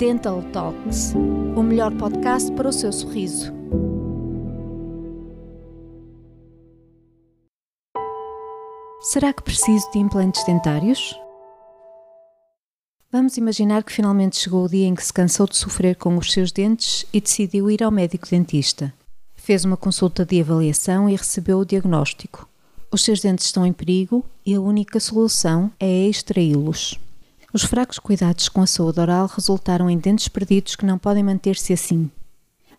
Dental Talks, o melhor podcast para o seu sorriso. Será que preciso de implantes dentários? Vamos imaginar que finalmente chegou o dia em que se cansou de sofrer com os seus dentes e decidiu ir ao médico dentista. Fez uma consulta de avaliação e recebeu o diagnóstico. Os seus dentes estão em perigo e a única solução é extraí-los. Os fracos cuidados com a saúde oral resultaram em dentes perdidos que não podem manter-se assim.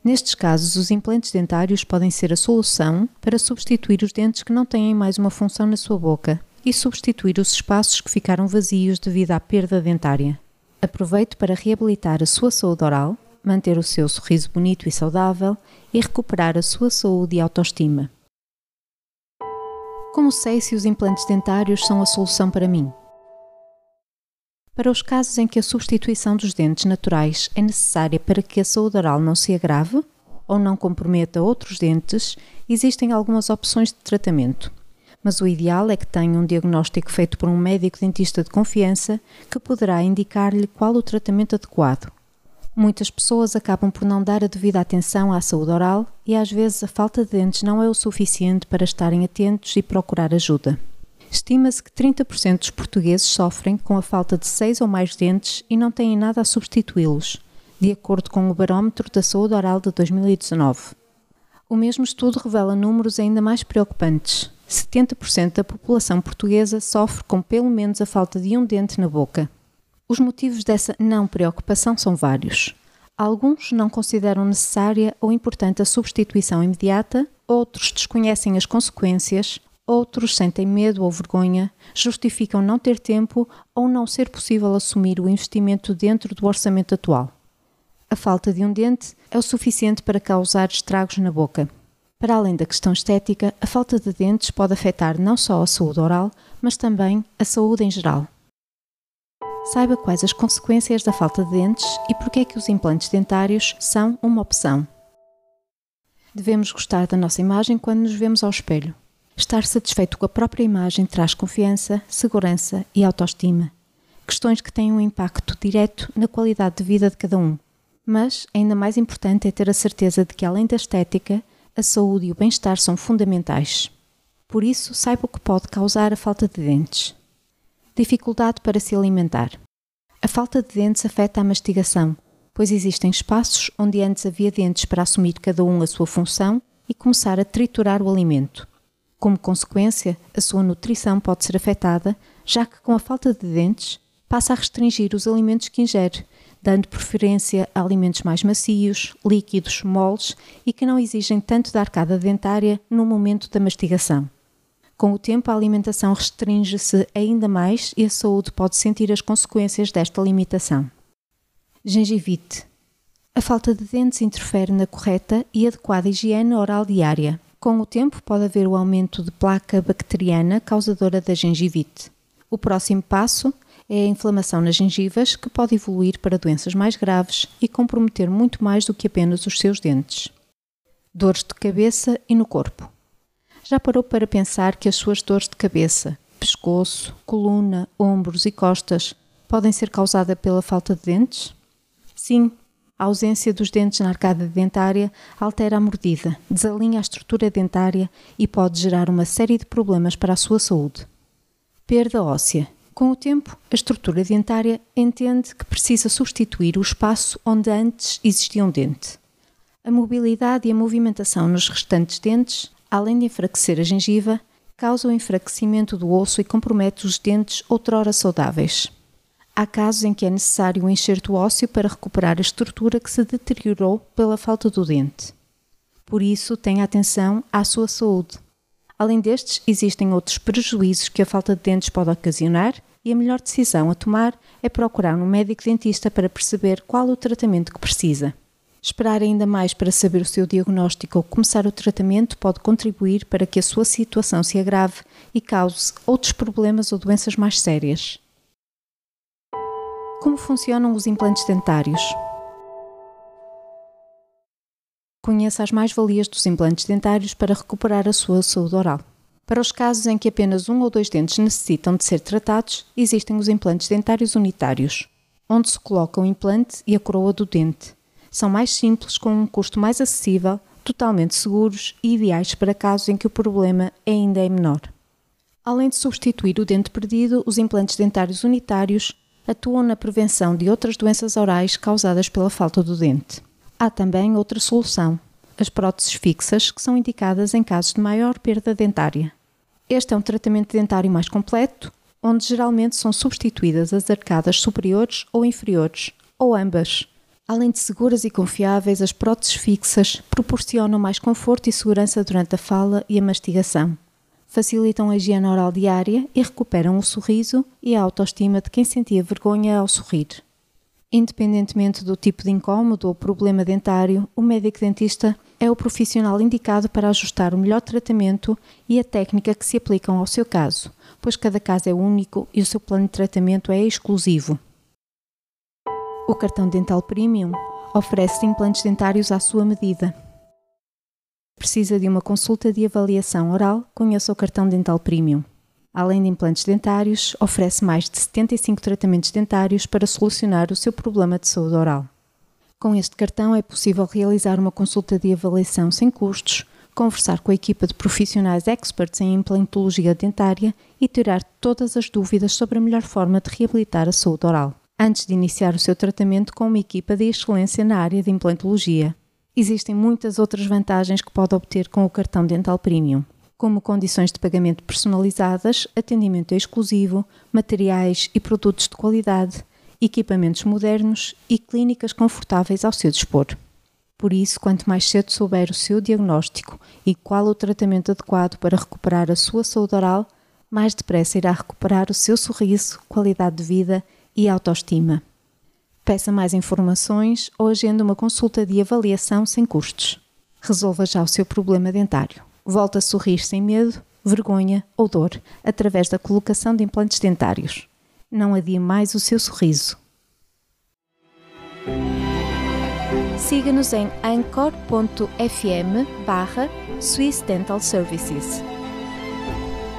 Nestes casos, os implantes dentários podem ser a solução para substituir os dentes que não têm mais uma função na sua boca e substituir os espaços que ficaram vazios devido à perda dentária. Aproveite para reabilitar a sua saúde oral, manter o seu sorriso bonito e saudável e recuperar a sua saúde e autoestima. Como sei se os implantes dentários são a solução para mim? Para os casos em que a substituição dos dentes naturais é necessária para que a saúde oral não se agrave ou não comprometa outros dentes, existem algumas opções de tratamento. Mas o ideal é que tenha um diagnóstico feito por um médico dentista de confiança que poderá indicar-lhe qual o tratamento adequado. Muitas pessoas acabam por não dar a devida atenção à saúde oral e às vezes a falta de dentes não é o suficiente para estarem atentos e procurar ajuda. Estima-se que 30% dos portugueses sofrem com a falta de seis ou mais dentes e não têm nada a substituí-los, de acordo com o Barómetro da Saúde Oral de 2019. O mesmo estudo revela números ainda mais preocupantes. 70% da população portuguesa sofre com pelo menos a falta de um dente na boca. Os motivos dessa não preocupação são vários. Alguns não consideram necessária ou importante a substituição imediata, outros desconhecem as consequências Outros sentem medo ou vergonha, justificam não ter tempo ou não ser possível assumir o investimento dentro do orçamento atual. A falta de um dente é o suficiente para causar estragos na boca. Para além da questão estética, a falta de dentes pode afetar não só a saúde oral, mas também a saúde em geral. Saiba quais as consequências da falta de dentes e por que é que os implantes dentários são uma opção. Devemos gostar da nossa imagem quando nos vemos ao espelho. Estar satisfeito com a própria imagem traz confiança, segurança e autoestima. Questões que têm um impacto direto na qualidade de vida de cada um. Mas ainda mais importante é ter a certeza de que, além da estética, a saúde e o bem-estar são fundamentais. Por isso, saiba o que pode causar a falta de dentes. Dificuldade para se alimentar. A falta de dentes afeta a mastigação, pois existem espaços onde antes havia dentes para assumir cada um a sua função e começar a triturar o alimento. Como consequência, a sua nutrição pode ser afetada, já que com a falta de dentes passa a restringir os alimentos que ingere, dando preferência a alimentos mais macios, líquidos, moles e que não exigem tanto da arcada dentária no momento da mastigação. Com o tempo, a alimentação restringe-se ainda mais e a saúde pode sentir as consequências desta limitação. Gengivite. A falta de dentes interfere na correta e adequada higiene oral diária, com o tempo, pode haver o aumento de placa bacteriana causadora da gengivite. O próximo passo é a inflamação nas gengivas, que pode evoluir para doenças mais graves e comprometer muito mais do que apenas os seus dentes. Dores de cabeça e no corpo. Já parou para pensar que as suas dores de cabeça, pescoço, coluna, ombros e costas podem ser causadas pela falta de dentes? Sim, a ausência dos dentes na arcada dentária altera a mordida, desalinha a estrutura dentária e pode gerar uma série de problemas para a sua saúde. Perda óssea. Com o tempo, a estrutura dentária entende que precisa substituir o espaço onde antes existia um dente. A mobilidade e a movimentação nos restantes dentes, além de enfraquecer a gengiva, causa o enfraquecimento do osso e compromete os dentes outrora saudáveis. Há casos em que é necessário um enxerto ósseo para recuperar a estrutura que se deteriorou pela falta do dente. Por isso, tenha atenção à sua saúde. Além destes, existem outros prejuízos que a falta de dentes pode ocasionar e a melhor decisão a tomar é procurar um médico dentista para perceber qual o tratamento que precisa. Esperar ainda mais para saber o seu diagnóstico ou começar o tratamento pode contribuir para que a sua situação se agrave e cause outros problemas ou doenças mais sérias. Como funcionam os implantes dentários? Conheça as mais-valias dos implantes dentários para recuperar a sua saúde oral. Para os casos em que apenas um ou dois dentes necessitam de ser tratados, existem os implantes dentários unitários. onde se coloca o implante e a coroa do dente. São mais simples, com um custo mais acessível, totalmente seguros e ideais para casos em que o problema ainda é menor. Além de substituir o dente perdido, os implantes dentários unitários atuam na prevenção de outras doenças orais causadas pela falta do dente. Há também outra solução, as próteses fixas, que são indicadas em casos de maior perda dentária. Este é um tratamento dentário mais completo, onde geralmente são substituídas as arcadas superiores ou inferiores, ou ambas. Além de seguras e confiáveis, as próteses fixas proporcionam mais conforto e segurança durante a fala e a mastigação. Facilitam a higiene oral diária e recuperam o sorriso e a autoestima de quem sentia vergonha ao sorrir. Independentemente do tipo de incômodo ou problema dentário, o médico dentista é o profissional indicado para ajustar o melhor tratamento e a técnica que se aplicam ao seu caso, pois cada caso é único e o seu plano de tratamento é exclusivo. O cartão dental Premium oferece implantes dentários à sua medida. Precisa de uma consulta de avaliação oral? Conheça o cartão dental Premium. Além de implantes dentários, oferece mais de 75 tratamentos dentários para solucionar o seu problema de saúde oral. Com este cartão é possível realizar uma consulta de avaliação sem custos, conversar com a equipa de profissionais experts em implantologia dentária e tirar todas as dúvidas sobre a melhor forma de reabilitar a saúde oral, antes de iniciar o seu tratamento com uma equipa de excelência na área de implantologia. Existem muitas outras vantagens que pode obter com o cartão Dental Premium como condições de pagamento personalizadas, atendimento exclusivo, materiais e produtos de qualidade, equipamentos modernos e clínicas confortáveis ao seu dispor. Por isso, quanto mais cedo souber o seu diagnóstico e qual o tratamento adequado para recuperar a sua saúde oral, mais depressa irá recuperar o seu sorriso, qualidade de vida e autoestima. Peça mais informações ou agende uma consulta de avaliação sem custos. Resolva já o seu problema dentário. Volta a sorrir sem medo, vergonha ou dor através da colocação de implantes dentários. Não adie mais o seu sorriso. Siga-nos em anchor.fm barra Swiss Dental Services.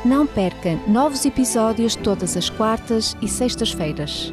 Não perca novos episódios todas as quartas e sextas-feiras.